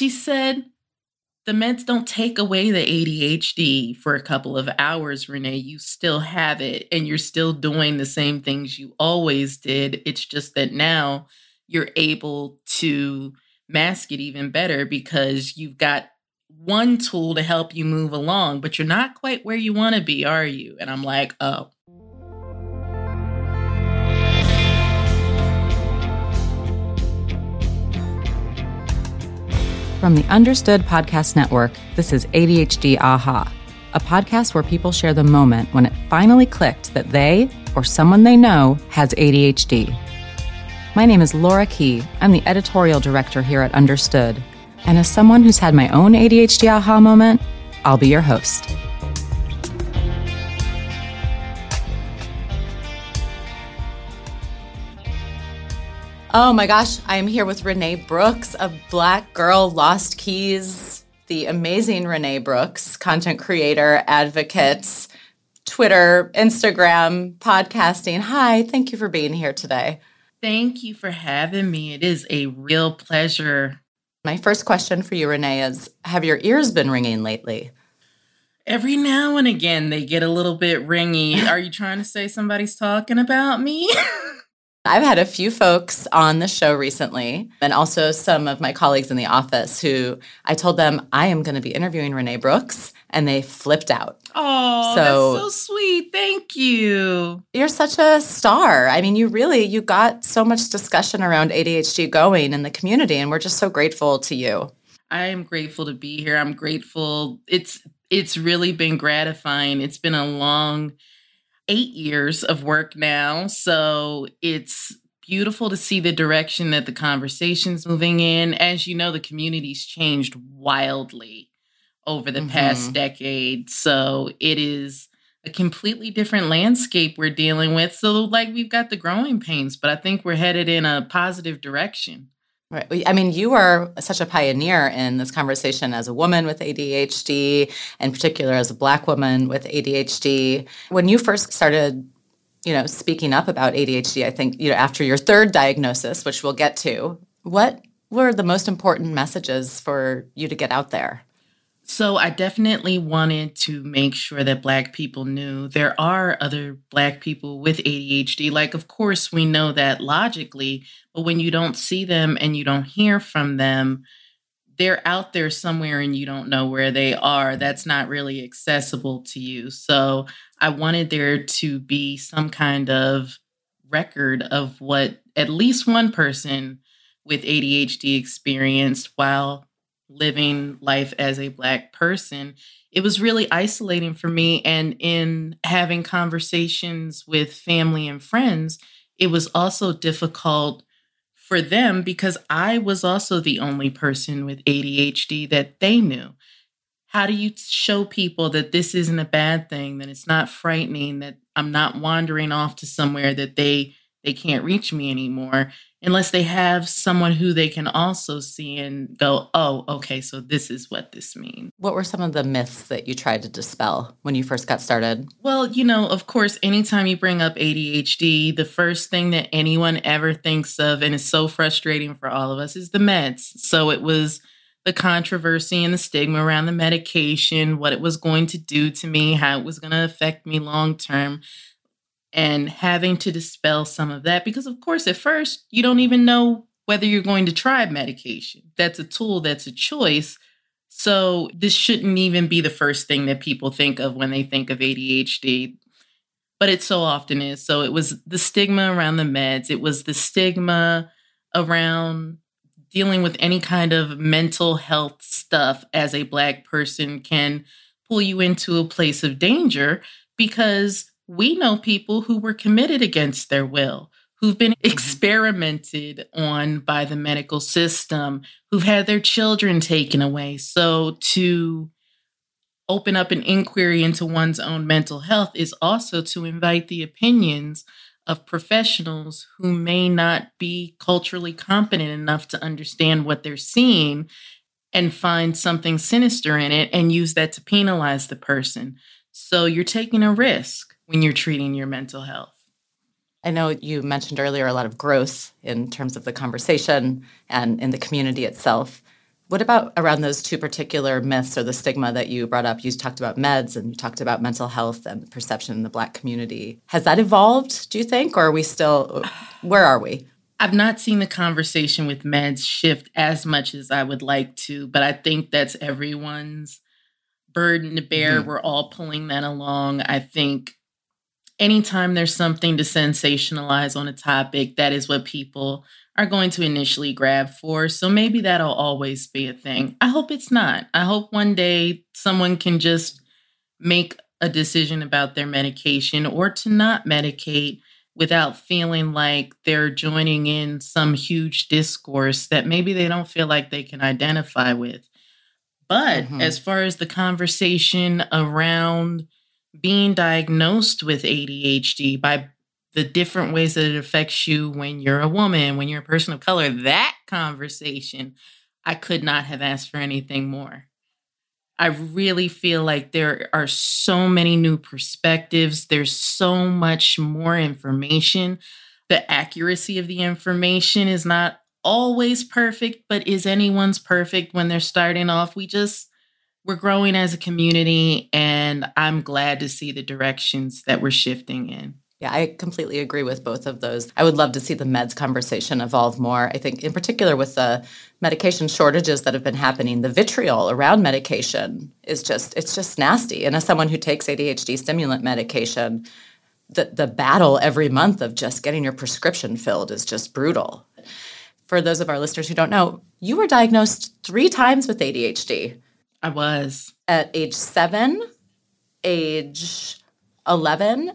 She said, the meds don't take away the ADHD for a couple of hours, René. You still have it and you're still doing the same things you always did. It's just that now you're able to mask it even better because you've got one tool to help you move along, but you're not quite where you want to be, are you? And I'm like, oh. From the Understood Podcast Network, this is ADHD Aha, a podcast where people share the moment when it finally clicked that they or someone they know has ADHD. My name is Laura Key. I'm the editorial director here at Understood. And as someone who's had my own ADHD aha moment, I'll be your host. Oh my gosh, I am here with René Brooks, of Black Girl, Lost Keys, the amazing René Brooks, content creator, advocate, Twitter, Instagram, podcasting. Hi, thank you for being here today. Thank you for having me. It is a real pleasure. My first question for you, René, is Have your ears been ringing lately? Every now and again, they get a little bit ringy. Are you trying to say somebody's talking about me? I've had a few folks on the show recently, and also some of my colleagues in the office who I told them I am going to be interviewing René Brooks, and they flipped out. Oh, so, that's so sweet. Thank you. You're such a star. I mean, you really you got so much discussion around ADHD going in the community, and we're just so grateful to you. I am grateful to be here. I'm grateful. It's it's really been gratifying. It's been a long eight years of work now. So it's beautiful to see the direction that the conversation's moving in. As you know, the community's changed wildly over the mm-hmm. past decade. So it is a completely different landscape we're dealing with. So, like, we've got the growing pains, but I think we're headed in a positive direction. Right. I mean, you are such a pioneer in this conversation as a woman with ADHD, in particular as a Black woman with ADHD. When you first started, you know, speaking up about ADHD, I think, you know, after your third diagnosis, which we'll get to, what were the most important messages for you to get out there? So I definitely wanted to make sure that Black people knew there are other Black people with ADHD. Like, of course, we know that logically, but when you don't see them and you don't hear from them, they're out there somewhere and you don't know where they are. That's not really accessible to you. So I wanted there to be some kind of record of what at least one person with ADHD experienced while living life as a Black person, it was really isolating for me. And in having conversations with family and friends, it was also difficult for them because I was also the only person with ADHD that they knew. How do you show people that this isn't a bad thing, that it's not frightening, that I'm not wandering off to somewhere that they they can't reach me anymore? unless they have someone who they can also see and go, oh, okay, so this is what this means. What were some of the myths that you tried to dispel when you first got started? Well, you know, of course, anytime you bring up ADHD, the first thing that anyone ever thinks of, and it's so frustrating for all of us, is the meds. So it was the controversy and the stigma around the medication, what it was going to do to me, how it was going to affect me long term and having to dispel some of that because of course at first you don't even know whether you're going to try medication. That's a tool that's a choice. So this shouldn't even be the first thing that people think of when they think of ADHD but it so often is. So it was the stigma around the meds. It was the stigma around dealing with any kind of mental health stuff as a black person can pull you into a place of danger because we know people who were committed against their will, who've been mm-hmm. experimented on by the medical system, who've had their children taken away. So to open up an inquiry into one's own mental health is also to invite the opinions of professionals who may not be culturally competent enough to understand what they're seeing and find something sinister in it and use that to penalize the person. So you're taking a risk when you're treating your mental health. I know you mentioned earlier a lot of growth in terms of the conversation and in the community itself. What about around those two particular myths or the stigma that you brought up? You talked about meds and you talked about mental health and perception in the Black community. Has that evolved, do you think? Or are we still, where are we? I've not seen the conversation with meds shift as much as I would like to, but I think that's everyone's burden to bear. Mm-hmm. We're all pulling that along. I think anytime there's something to sensationalize on a topic, that is what people are going to initially grab for. So maybe that'll always be a thing. I hope it's not. I hope one day someone can just make a decision about their medication or to not medicate without feeling like they're joining in some huge discourse that maybe they don't feel like they can identify with. But mm-hmm. as far as the conversation around being diagnosed with ADHD by the different ways that it affects you when you're a woman, when you're a person of color, that conversation, I could not have asked for anything more. I really feel like there are so many new perspectives. There's so much more information. The accuracy of the information is not always perfect, but is anyone's perfect when they're starting off? We just, we're growing as a community, and I'm glad to see the directions that we're shifting in. Yeah, I completely agree with both of those. I would love to see the meds conversation evolve more. I think, in particular, with the medication shortages that have been happening, the vitriol around medication is just, it's just nasty. And as someone who takes ADHD stimulant medication, the, the battle every month of just getting your prescription filled is just brutal. For those of our listeners who don't know, you were diagnosed three times with ADHD. I was. At age seven, age 11,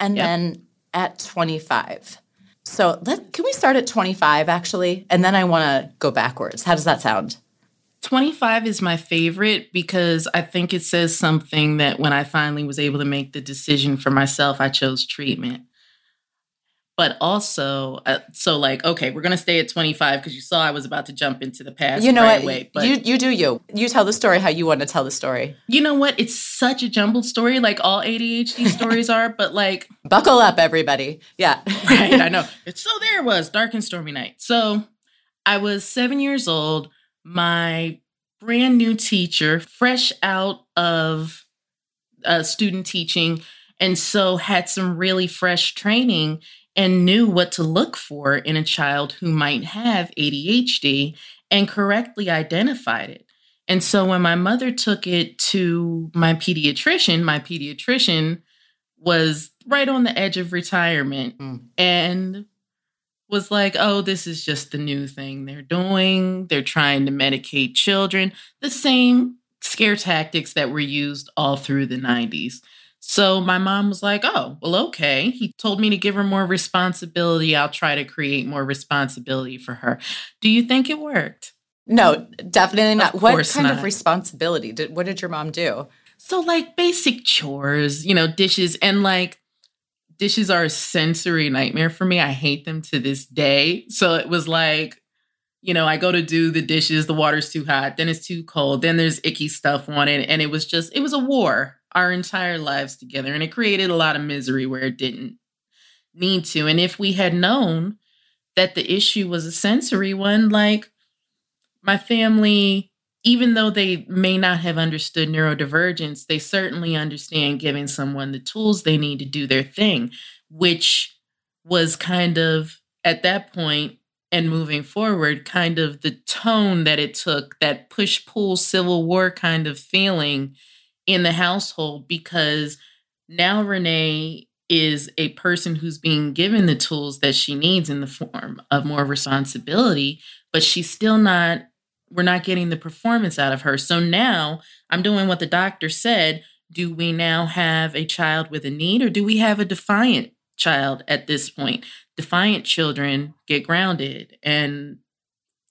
and yep. then at 25. So let can we start at 25 actually? And then I want to go backwards. How does that sound? 25 is my favorite because I think it says something that when I finally was able to make the decision for myself, I chose treatment but also uh, so like okay we're gonna stay at 25 because you saw i was about to jump into the past you know right what? away, but you, you do you. You tell the story how you want to tell the story. You know what? It's such a jumbled story like all adhd stories are but like buckle up everybody. Yeah. Right i know. It's so there it was dark and stormy night. So i was seven years old. My brand new teacher fresh out of uh, student teaching and so had some really fresh training and knew what to look for in a child who might have ADHD and correctly identified it. And so when my mother took it to my pediatrician, my pediatrician was right on the edge of retirement mm. and was like, oh, this is just the new thing they're doing. They're trying to medicate children, the same scare tactics that were used all through the 90s. So my mom was like, oh, well, okay. He told me to give her more responsibility. I'll try to create more responsibility for her. Do you think it worked? No, definitely not. What kind not. of responsibility did what did your mom do? So like basic chores, you know, dishes and like dishes are a sensory nightmare for me. I hate them to this day. So it was like, you know, I go to do the dishes, the water's too hot, then it's too cold, then there's icky stuff on it and it was just it was a war our entire lives together. And it created a lot of misery where it didn't need to. And if we had known that the issue was a sensory one, like my family, even though they may not have understood neurodivergence, they certainly understand giving someone the tools they need to do their thing, which was kind of at that point and moving forward, kind of the tone that it took, that push pull civil war kind of feeling in the household because now René is a person who's being given the tools that she needs in the form of more responsibility, but she's still not, we're not getting the performance out of her. So now I'm doing what the doctor said. Do we now have a child with a need or do we have a defiant child at this point? Defiant children get grounded and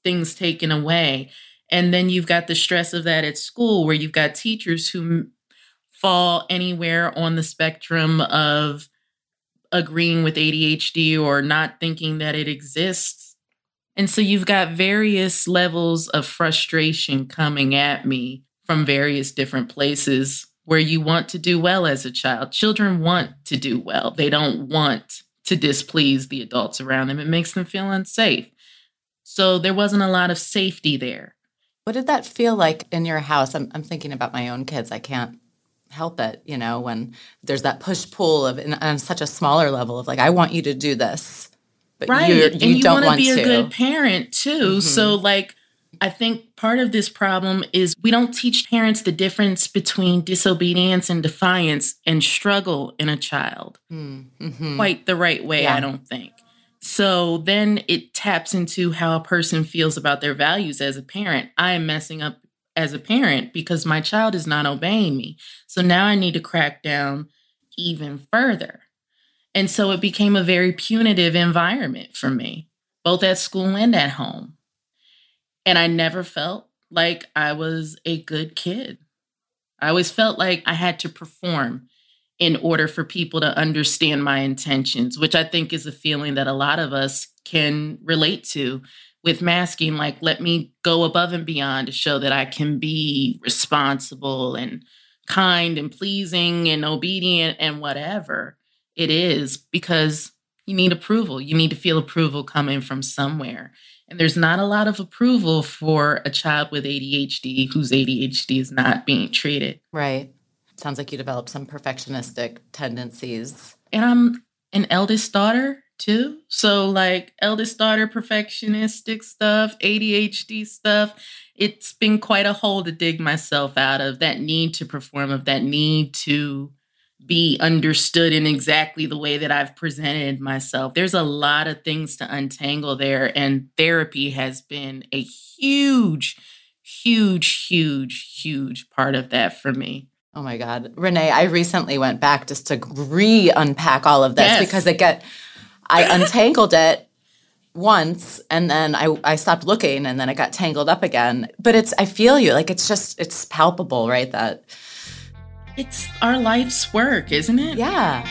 things taken away. And then you've got the stress of that at school where you've got teachers who fall anywhere on the spectrum of agreeing with ADHD or not thinking that it exists. And so you've got various levels of frustration coming at me from various different places where you want to do well as a child. Children want to do well, they don't want to displease the adults around them. It makes them feel unsafe. So there wasn't a lot of safety there. What did that feel like in your house? I'm, I'm thinking about my own kids. I can't help it, you know, when there's that push pull of on such a smaller level of like, I want you to do this. But right. You, and you don't want to be a good parent too. Mm-hmm. So like I think part of this problem is we don't teach parents the difference between disobedience and defiance and struggle in a child mm-hmm. quite the right way, yeah. I don't think. So then it taps into how a person feels about their values as a parent. I am messing up as a parent because my child is not obeying me. So now I need to crack down even further. And so it became a very punitive environment for me, both at school and at home. And I never felt like I was a good kid. I always felt like I had to perform in order for people to understand my intentions, which I think is a feeling that a lot of us can relate to with masking. Like, let me go above and beyond to show that I can be responsible and kind and pleasing and obedient and whatever it is, because you need approval. You need to feel approval coming from somewhere. And there's not a lot of approval for a child with ADHD whose ADHD is not being treated. Right. Sounds like you developed some perfectionistic tendencies. And I'm an eldest daughter too. So, like, eldest daughter perfectionistic stuff, ADHD stuff. It's been quite a hole to dig myself out of that need to perform, of that need to be understood in exactly the way that I've presented myself. There's a lot of things to untangle there, and therapy has been a huge, huge, huge, huge part of that for me. Oh my God. René, I recently went back just to re unpack all of this yes. because it get I untangled it once and then I, I stopped looking and then it got tangled up again. But it's I feel you. Like it's just it's palpable, right? That it's our life's work, isn't it? Yeah.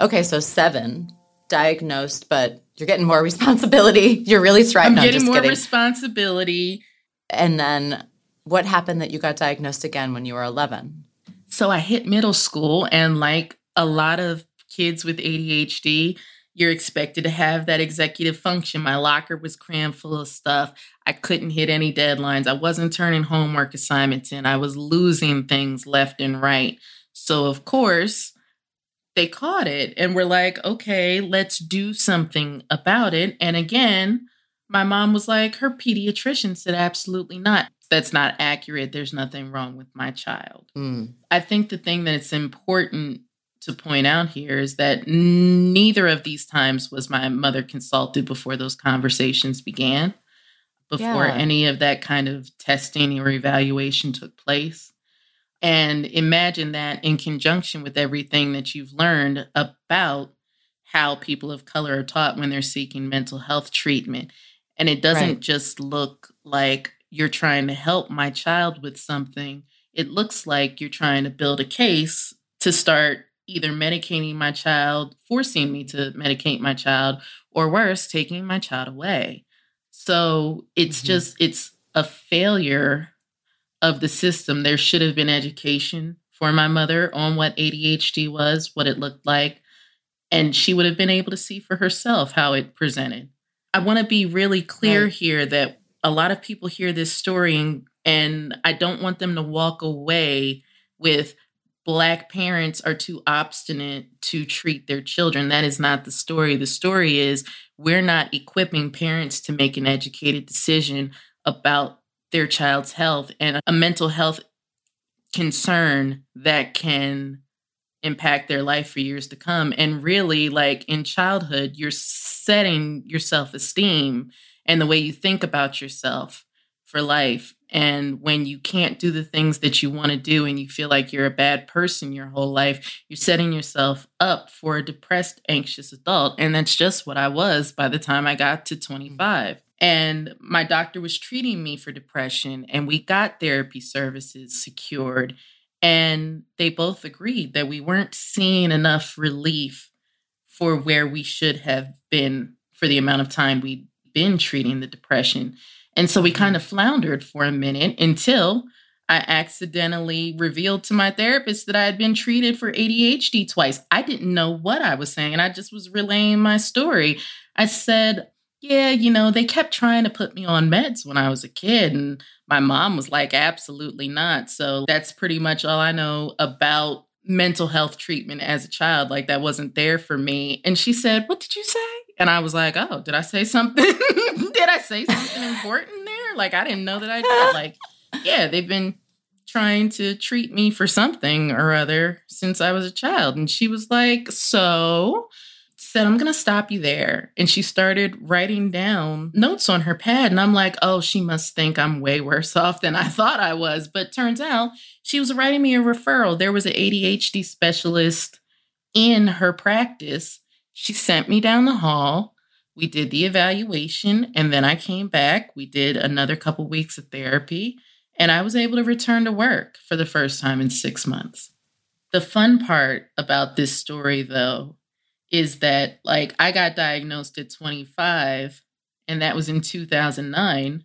Okay, so seven diagnosed, but you're getting more responsibility. You're really thriving. I'm getting more kidding. responsibility. And then what happened that you got diagnosed again when you were 11? So I hit middle school, and like a lot of kids with ADHD, you're expected to have that executive function. My locker was crammed full of stuff. I couldn't hit any deadlines. I wasn't turning homework assignments in. I was losing things left and right. So, of course, they caught it and were like, okay, let's do something about it. And again, my mom was like, her pediatrician said, absolutely not. That's not accurate. There's nothing wrong with my child. Mm. I think the thing that's important to point out here is that neither of these times was my mother consulted before those conversations began, before yeah. any of that kind of testing or evaluation took place. And imagine that in conjunction with everything that you've learned about how people of color are taught when they're seeking mental health treatment. And it doesn't right. just look like you're trying to help my child with something, it looks like you're trying to build a case to start either medicating my child, forcing me to medicate my child, or worse, taking my child away. So it's mm-hmm. just, it's a failure of the system. There should have been education for my mother on what ADHD was, what it looked like, and she would have been able to see for herself how it presented. I want to be really clear right. here that a lot of people hear this story and, and I don't want them to walk away with black parents are too obstinate to treat their children. That is not the story. The story is we're not equipping parents to make an educated decision about their child's health and a mental health concern that can impact their life for years to come. And really, like in childhood, you're setting your self esteem and the way you think about yourself for life. And when you can't do the things that you want to do and you feel like you're a bad person your whole life, you're setting yourself up for a depressed, anxious adult. And that's just what I was by the time I got to mm-hmm. 25. And my doctor was treating me for depression, and we got therapy services secured. And they both agreed that we weren't seeing enough relief for where we should have been for the amount of time we'd been treating the depression. And so we mm-hmm. kind of floundered for a minute until I accidentally revealed to my therapist that I had been treated for ADHD twice. I didn't know what I was saying, and I just was relaying my story. I said, Yeah, you know, they kept trying to put me on meds when I was a kid, and my mom was like, Absolutely not. So that's pretty much all I know about mental health treatment as a child. Like, that wasn't there for me. And she said, What did you say? And I was like, Oh, did I say something? did I say something important there? Like, I didn't know that I did. Like, yeah, they've been trying to treat me for something or other since I was a child. And she was like, So, said, I'm going to stop you there. And she started writing down notes on her pad. And I'm like, Oh, she must think I'm way worse off than I thought I was. But turns out she was writing me a referral. There was an ADHD specialist in her practice. She sent me down the hall. We did the evaluation and then I came back. We did another couple weeks of therapy and I was able to return to work for the first time in six months. The fun part about this story, though, is that like I got diagnosed at 25, and that was in 2009.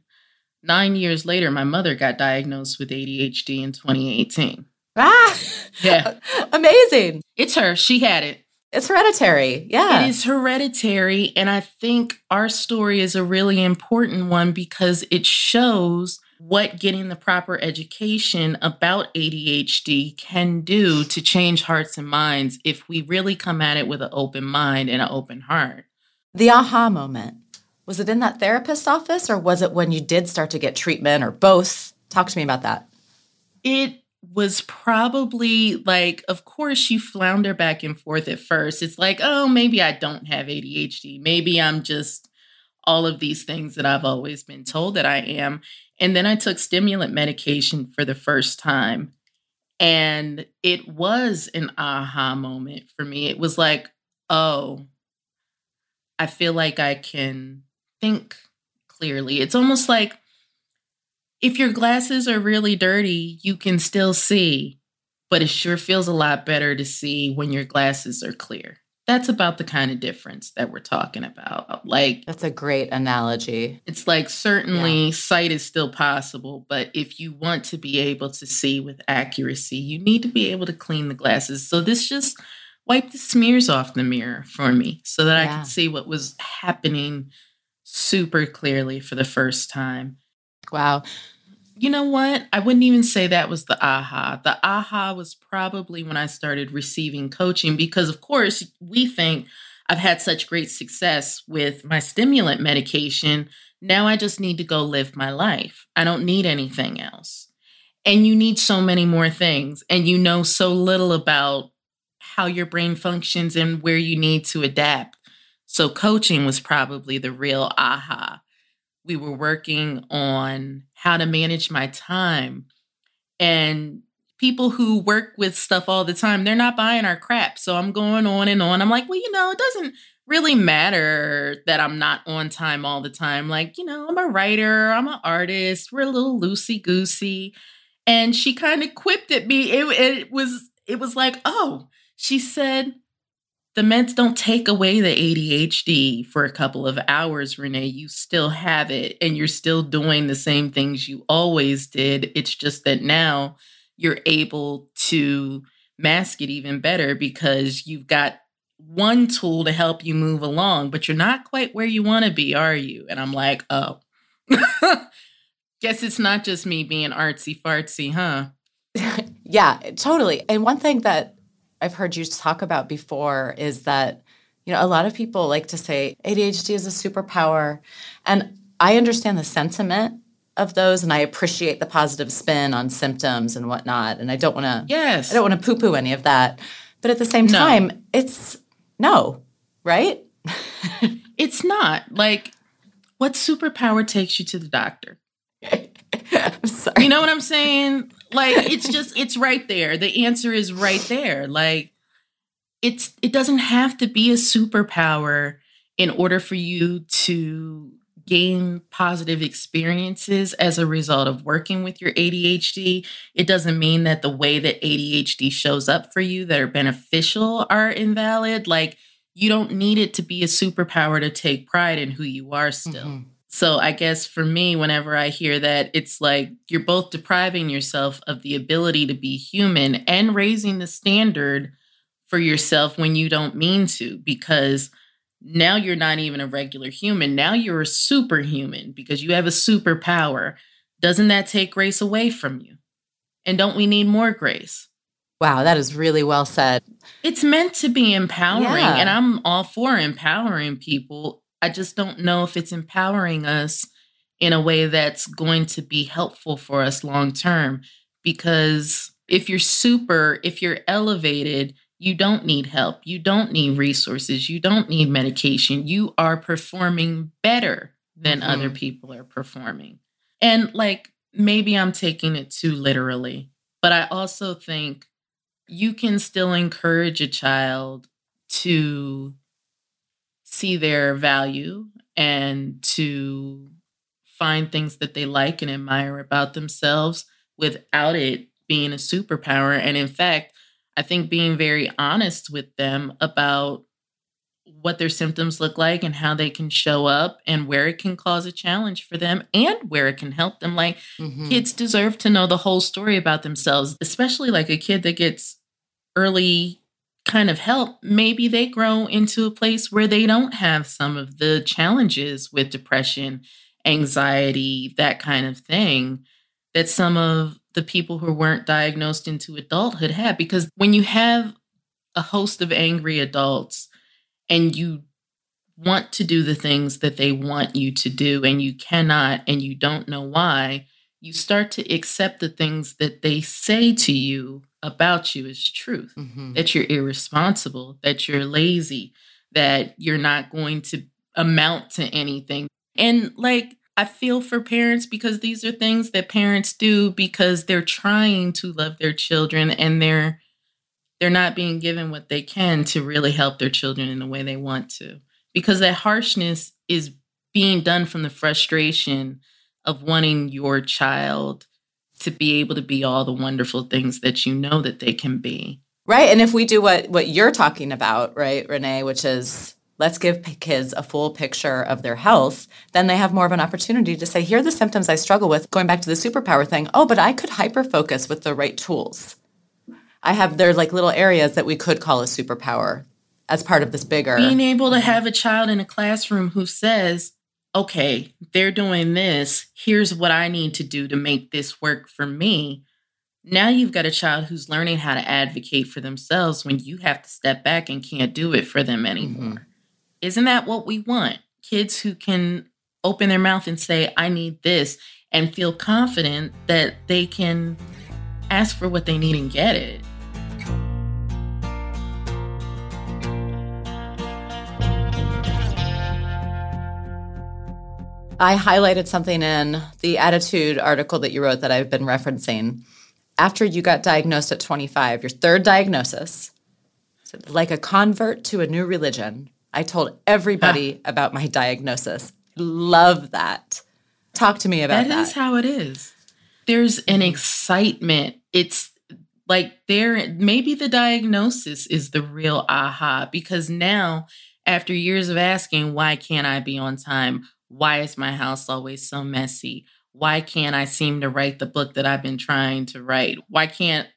Nine years later, my mother got diagnosed with ADHD in 2018. Ah, yeah, amazing. It's her. She had it. It's hereditary. Yeah. It is hereditary. And I think our story is a really important one because it shows what getting the proper education about ADHD can do to change hearts and minds if we really come at it with an open mind and an open heart. The aha moment was it in that therapist's office or was it when you did start to get treatment or both? Talk to me about that. It was probably like, of course, you flounder back and forth at first. It's like, oh, maybe I don't have ADHD. Maybe I'm just all of these things that I've always been told that I am. And then I took stimulant medication for the first time. And it was an aha moment for me. It was like, oh, I feel like I can think clearly. It's almost like if your glasses are really dirty, you can still see, but it sure feels a lot better to see when your glasses are clear. That's about the kind of difference that we're talking about. Like, that's a great analogy. It's like certainly yeah. sight is still possible, but if you want to be able to see with accuracy, you need to be able to clean the glasses. So, this just wiped the smears off the mirror for me so that yeah. I could see what was happening super clearly for the first time. Wow. You know what? I wouldn't even say that was the aha. The aha was probably when I started receiving coaching because, of course, we think I've had such great success with my stimulant medication. Now I just need to go live my life. I don't need anything else. And you need so many more things, and you know so little about how your brain functions and where you need to adapt. So, coaching was probably the real aha we were working on how to manage my time. And people who work with stuff all the time, they're not buying our crap. So I'm going on and on. I'm like, well, you know, it doesn't really matter that I'm not on time all the time. Like, you know, I'm a writer, I'm an artist, we're a little loosey goosey. And she kind of quipped at me. It, it was it was like, oh, she said, the meds don't take away the ADHD for a couple of hours, René. You still have it and you're still doing the same things you always did. It's just that now you're able to mask it even better because you've got one tool to help you move along, but you're not quite where you want to be, are you? And I'm like, oh, guess it's not just me being artsy fartsy, huh? yeah, totally. And one thing that I've heard you talk about before is that you know a lot of people like to say ADHD is a superpower and I understand the sentiment of those and I appreciate the positive spin on symptoms and whatnot and I don't want to yes I don't want to poo poo any of that but at the same time no. it's no right it's not like what superpower takes you to the doctor I'm sorry. You know what I'm saying? Like it's just it's right there. The answer is right there. Like it's it doesn't have to be a superpower in order for you to gain positive experiences as a result of working with your ADHD. It doesn't mean that the way that ADHD shows up for you that are beneficial are invalid. Like you don't need it to be a superpower to take pride in who you are still. Mm-hmm. So I guess for me, whenever I hear that, it's like you're both depriving yourself of the ability to be human and raising the standard for yourself when you don't mean to, because now you're not even a regular human. Now you're a superhuman because you have a superpower. Doesn't that take grace away from you? And don't we need more grace? Wow, that is really well said. It's meant to be empowering, Yeah. and I'm all for empowering people. I just don't know if it's empowering us in a way that's going to be helpful for us long term. Because if you're super, if you're elevated, you don't need help. You don't need resources. You don't need medication. You are performing better than Mhm. other people are performing. And like maybe I'm taking it too literally, but I also think you can still encourage a child to see their value and to find things that they like and admire about themselves without it being a superpower. And in fact, I think being very honest with them about what their symptoms look like and how they can show up and where it can cause a challenge for them and where it can help them. Like, Mhm. kids deserve to know the whole story about themselves, especially like a kid that gets early kind of help. Maybe they grow into a place where they don't have some of the challenges with depression, anxiety, that kind of thing that some of the people who weren't diagnosed into adulthood had. Because when you have a host of angry adults and you want to do the things that they want you to do and you cannot and you don't know why, you start to accept the things that they say to you about you is truth Mhm. that you're irresponsible, that you're lazy, that you're not going to amount to anything. And like, I feel for parents because these are things that parents do because they're trying to love their children and they're they're not being given what they can to really help their children in the way they want to. Because that harshness is being done from the frustration of wanting your child to be able to be all the wonderful things that you know that they can be. Right. And if we do what what you're talking about, right, René, which is let's give kids a full picture of their health, then they have more of an opportunity to say, here are the symptoms I struggle with. Going back to the superpower thing, oh, but I could hyper focus with the right tools. I have there like little areas that we could call a superpower as part of this bigger. being able to have a child in a classroom who says, okay, they're doing this. Here's what I need to do to make this work for me. Now you've got a child who's learning how to advocate for themselves when you have to step back and can't do it for them mm-hmm. anymore. Isn't that what we want? Kids who can open their mouth and say, I need this, and feel confident that they can ask for what they need and get it. I highlighted something in the ADDitude article that you wrote that I've been referencing. After you got diagnosed at 25, your third diagnosis, like a convert to a new religion, I told everybody about my diagnosis. Love that. Talk to me about that. That is how it is. There's an excitement. It's like there, maybe the diagnosis is the real aha because now, after years of asking, why can't I be on time? Why is my house always so messy? Why can't I seem to write the book that I've been trying to write? Why can't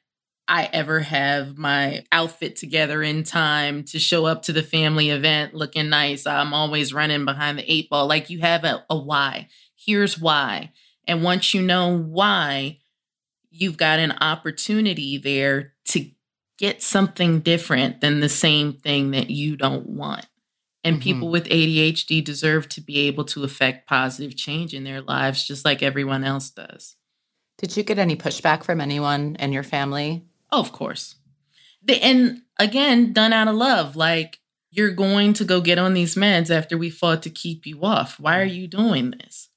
I ever have my outfit together in time to show up to the family event looking nice? I'm always running behind the eight ball. Like you have a, a why. Here's why. And once you know why, you've got an opportunity there to get something different than the same thing that you don't want. And Mhm. people with ADHD deserve to be able to affect positive change in their lives just like everyone else does. Did you get any pushback from anyone in your family? Oh, of course. The, and again, done out of love. Like, you're going to go get on these meds after we fought to keep you off. Why are you doing this?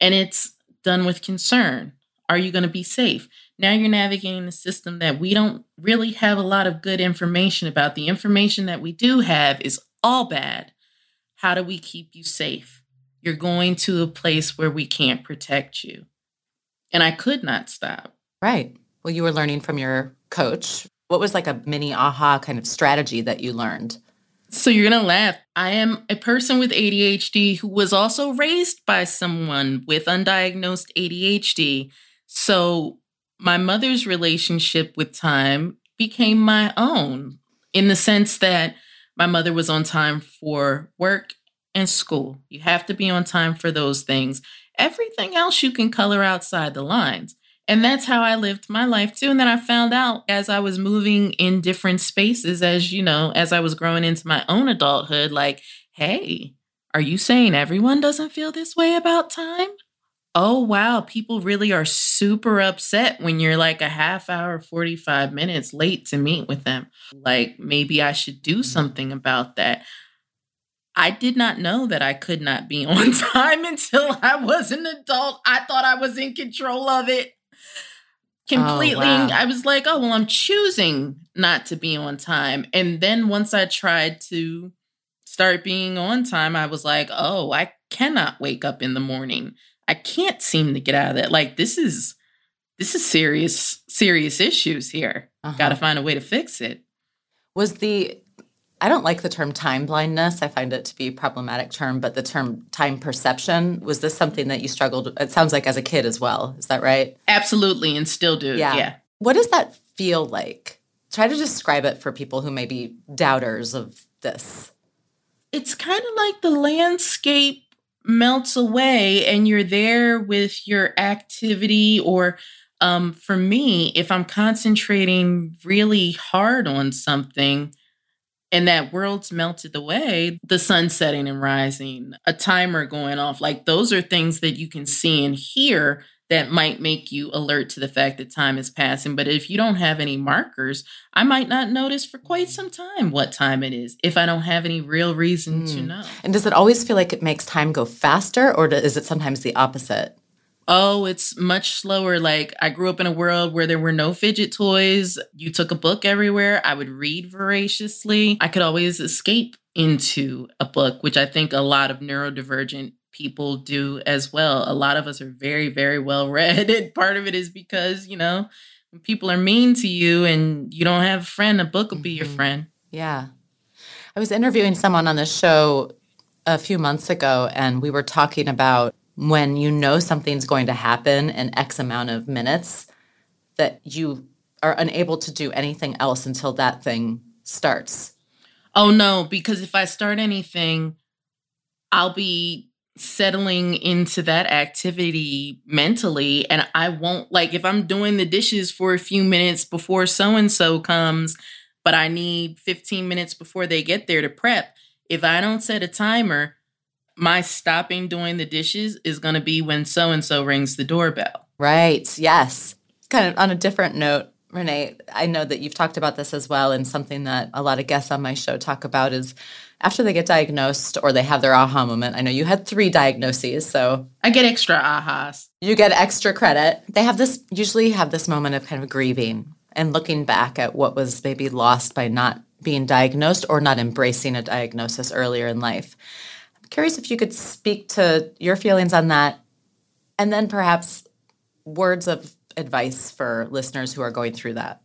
And it's done with concern. Are you going to be safe? Now you're navigating a system that we don't really have a lot of good information about. The information that we do have is all bad. How do we keep you safe? You're going to a place where we can't protect you. And I could not stop. Right. Well, you were learning from your coach. What was like a mini aha kind of strategy that you learned? So you're going to laugh. I am a person with ADHD who was also raised by someone with undiagnosed ADHD. So my mother's relationship with time became my own in the sense that my mother was on time for work and school. You have to be on time for those things. Everything else you can color outside the lines. And that's how I lived my life too. And then I found out as I was moving in different spaces, as you know, as I was growing into my own adulthood, like, hey, are you saying everyone doesn't feel this way about time? Oh, wow. People really are super upset when you're like a half hour, 45 minutes late to meet with them. Like, maybe I should do mm-hmm. something about that. I did not know that I could not be on time until I was an adult. I thought I was in control of it completely. Oh, wow. I was like, oh, well, I'm choosing not to be on time. And then once I tried to start being on time, I was like, oh, I cannot wake up in the morning. I can't seem to get out of that. Like, this is. This is serious, serious issues here. Uh-huh. Got to find a way to fix it. Was the I don't like the term time blindness. I find it to be a problematic term, but the term time perception, was this something that you struggled it sounds like as a kid as well. Is that right? Absolutely and still do. Yeah. yeah. What does that feel like? Try to describe it for people who may be doubters of this. It's kind of like the landscape melts away and you're there with your activity or um, for me, if I'm concentrating really hard on something, and that world's melted away, the sun setting and rising, a timer going off, like those are things that you can see and hear that might make you alert to the fact that time is passing. But if you don't have any markers, I might not notice for quite some time what time it is if I don't have any real reason mm. to hmm. know. And does it always feel like it makes time go faster, or is it sometimes the opposite? Oh, it's much slower. Like I grew up in a world where there were no fidget toys. You took a book everywhere. I would read voraciously. I could always escape into a book, which I think a lot of neurodivergent people do as well. A lot of us are very, very well read. And part of it is because, you know, when people are mean to you and you don't have a friend, a book will be mm-hmm. your friend. Yeah. I was interviewing someone on the show a few months ago, and we were talking about when you know something's going to happen in X amount of minutes, that you are unable to do anything else until that thing starts. Oh no, because if I start anything, I'll be settling into that activity mentally and I won't like if I'm doing the dishes for a few minutes before so and so comes, but I need 15 minutes before they get there to prep. If I don't set a timer, my stopping doing the dishes is going to be when so and so rings the doorbell. Right. Yes. Kind of on a different note, René, I know that you've talked about this as well, and something that a lot of guests on my show talk about is after they get diagnosed or they have their aha moment. I know you had three diagnoses, so I get extra ahas. You get extra credit. They have this usually have this moment of kind of grieving and looking back at what was maybe lost by not being diagnosed or not embracing a diagnosis earlier in life I'm curious if you could speak to your feelings on that and then perhaps words of advice for listeners who are going through that.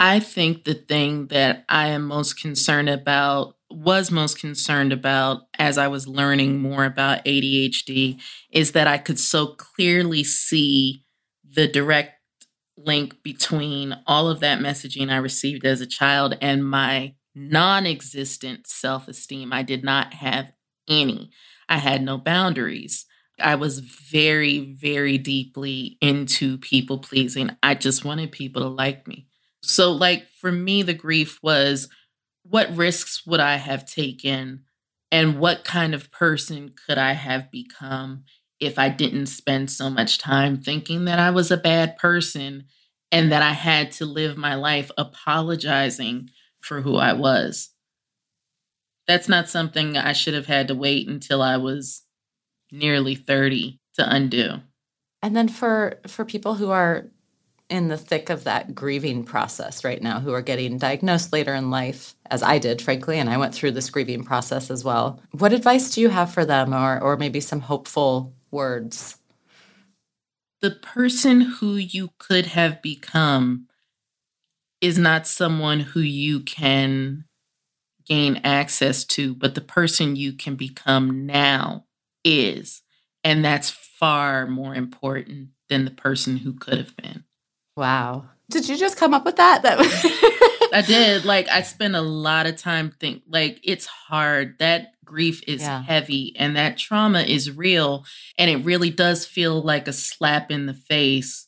I think the thing that I am most concerned about, was most concerned about as I was learning more about ADHD, is that I could so clearly see the direct link between all of that messaging I received as a child and my non existent self esteem. I did not have any. I had no boundaries. I was very, very deeply into people pleasing. I just wanted people to like me. So, like, for me, the grief was what risks would I have taken and what kind of person could I have become if I didn't spend so much time thinking that I was a bad person and that I had to live my life apologizing for who I was that's not something I should have had to wait until I was nearly 30 to undo. And then for for people who are in the thick of that grieving process right now who are getting diagnosed later in life as I did frankly and I went through this grieving process as well. What advice do you have for them or or maybe some hopeful words? The person who you could have become is not someone who you can gain access to, but the person you can become now is. And that's far more important than the person who could have been. Wow. Did you just come up with that? That I did. Like I spent a lot of time think like it's hard. That grief is yeah. heavy and that trauma is real and it really does feel like a slap in the face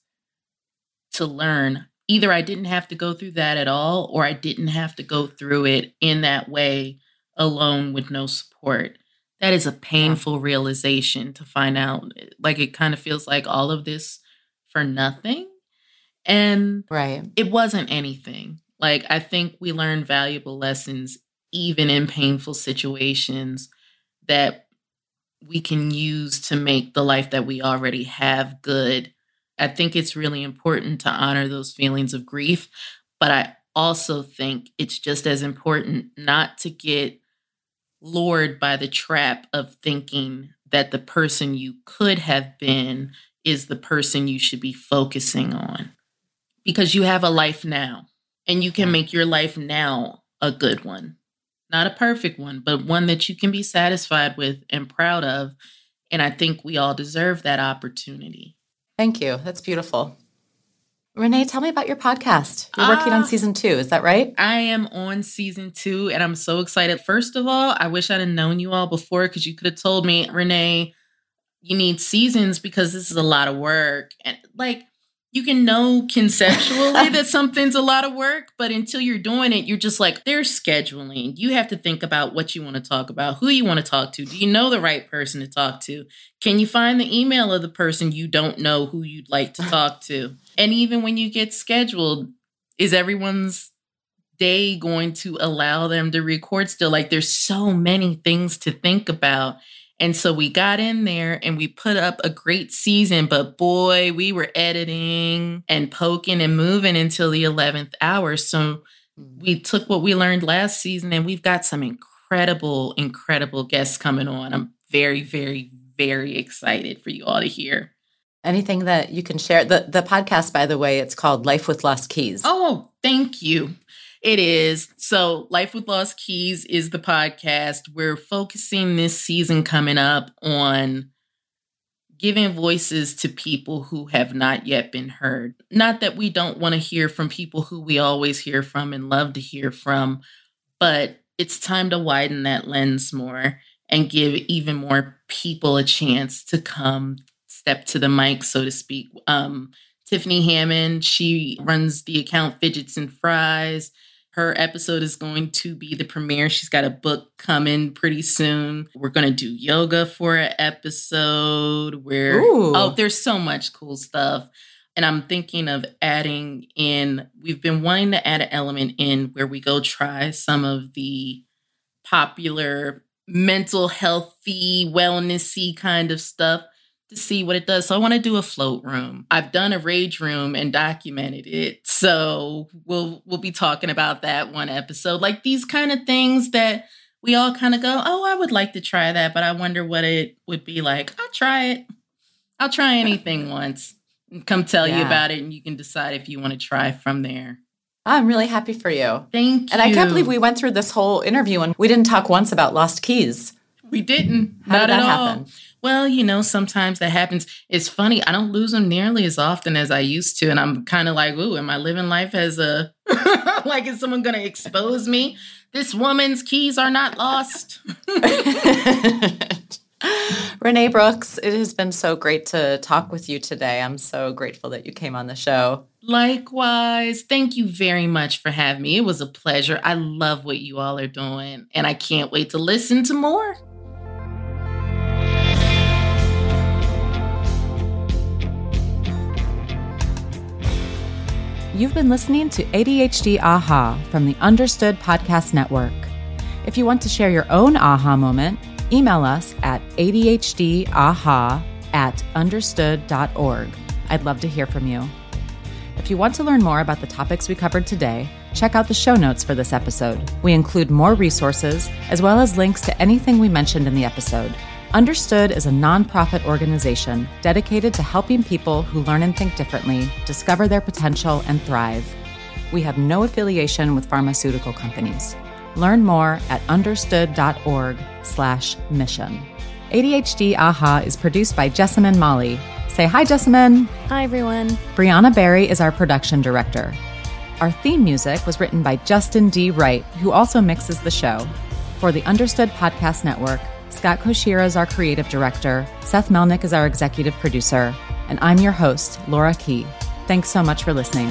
to learn either I didn't have to go through that at all or I didn't have to go through it in that way alone with no support. That is a painful yeah. realization to find out. Like it kind of feels like all of this for nothing. And right. it wasn't anything. Like I think we learn valuable lessons even in painful situations that we can use to make the life that we already have good. I think it's really important to honor those feelings of grief, but I also think it's just as important not to get lured by the trap of thinking that the person you could have been is the person you should be focusing on because you have a life now and you can make your life now a good one. Not a perfect one, but one that you can be satisfied with and proud of. And I think we all deserve that opportunity. Thank you. That's beautiful. René, tell me about your podcast. You're working uh, on ah. season two, is that right? I am on season two and I'm so excited. First of all, I wish I'd have known you all before because you could have told me, René, you need seasons because this is a lot of work. And like, you can know conceptually that something's a lot of work, but until you're doing it, you're just like, there's scheduling. You have to think about what you want to talk about, who you want to talk to. Do you know the right person to talk to? Can you find the email of the person you don't know who you'd like to talk to? And even when you get scheduled, is everyone's day going to allow them to record still? Like, there's so many things to think about. And so we got in there and we put up a great season, but boy, we were editing and poking and moving until the 11th hour. So we took what we learned last season and we've got some incredible, incredible guests coming on. I'm very, very, very excited for you all to hear. Anything that you can share? The the podcast, by the way, it's called Life with Lost Keys. Oh, thank you. It is. So, Life with Lost Keys is the podcast. We're focusing this season coming up on giving voices to people who have not yet been heard. Not that we don't want to hear from people who we always hear from and love to hear from, but it's time to widen that lens more and give even more people a chance to come step to the mic, so to speak. Um, Tiffany Hammond, she runs the account Fidgets and Fries. Her episode is going to be the premiere. She's got a book coming pretty soon. We're going to do yoga for an episode where, Ooh. oh, there's so much cool stuff. And I'm thinking of adding in, we've been wanting to add an element in where we go try some of the popular mental healthy, wellnessy kind of stuff to see what it does. So I want to do a float room. I've done a rage room and documented it. So we'll we'll be talking about that one episode. Like these kind of things that we all kind of go, "Oh, I would like to try that, but I wonder what it would be like." I'll try it. I'll try anything once. And come tell yeah. you about it and you can decide if you want to try from there. I'm really happy for you. Thank you. And I can't believe we went through this whole interview and we didn't talk once about lost keys. We didn't. How Not did that at all. happen? Well, you know, sometimes that happens. It's funny. I don't lose them nearly as often as I used to. And I'm kind of like, ooh, am I living life as a, like, is someone going to expose me? This woman's keys are not lost. René Brooks, it has been so great to talk with you today. I'm so grateful that you came on the show. Likewise. Thank you very much for having me. It was a pleasure. I love what you all are doing, and I can't wait to listen to more. You've been listening to ADHD Aha from the Understood Podcast Network. If you want to share your own aha moment, email us at ADHDAha at understood.org. I'd love to hear from you. If you want to learn more about the topics we covered today, check out the show notes for this episode. We include more resources as well as links to anything we mentioned in the episode. Understood is a nonprofit organization dedicated to helping people who learn and think differently discover their potential and thrive. We have no affiliation with pharmaceutical companies. Learn more at understood.org slash mission. ADHD AHA is produced by Jessamine Molly. Say hi, Jessamine. Hi, everyone. Brianna Barry is our production director. Our theme music was written by Justin D. Wright, who also mixes the show. For the Understood Podcast Network, Scott Cocchiere is our creative director, Seth Melnick is our executive producer, and I'm your host, Laura Key. Thanks so much for listening.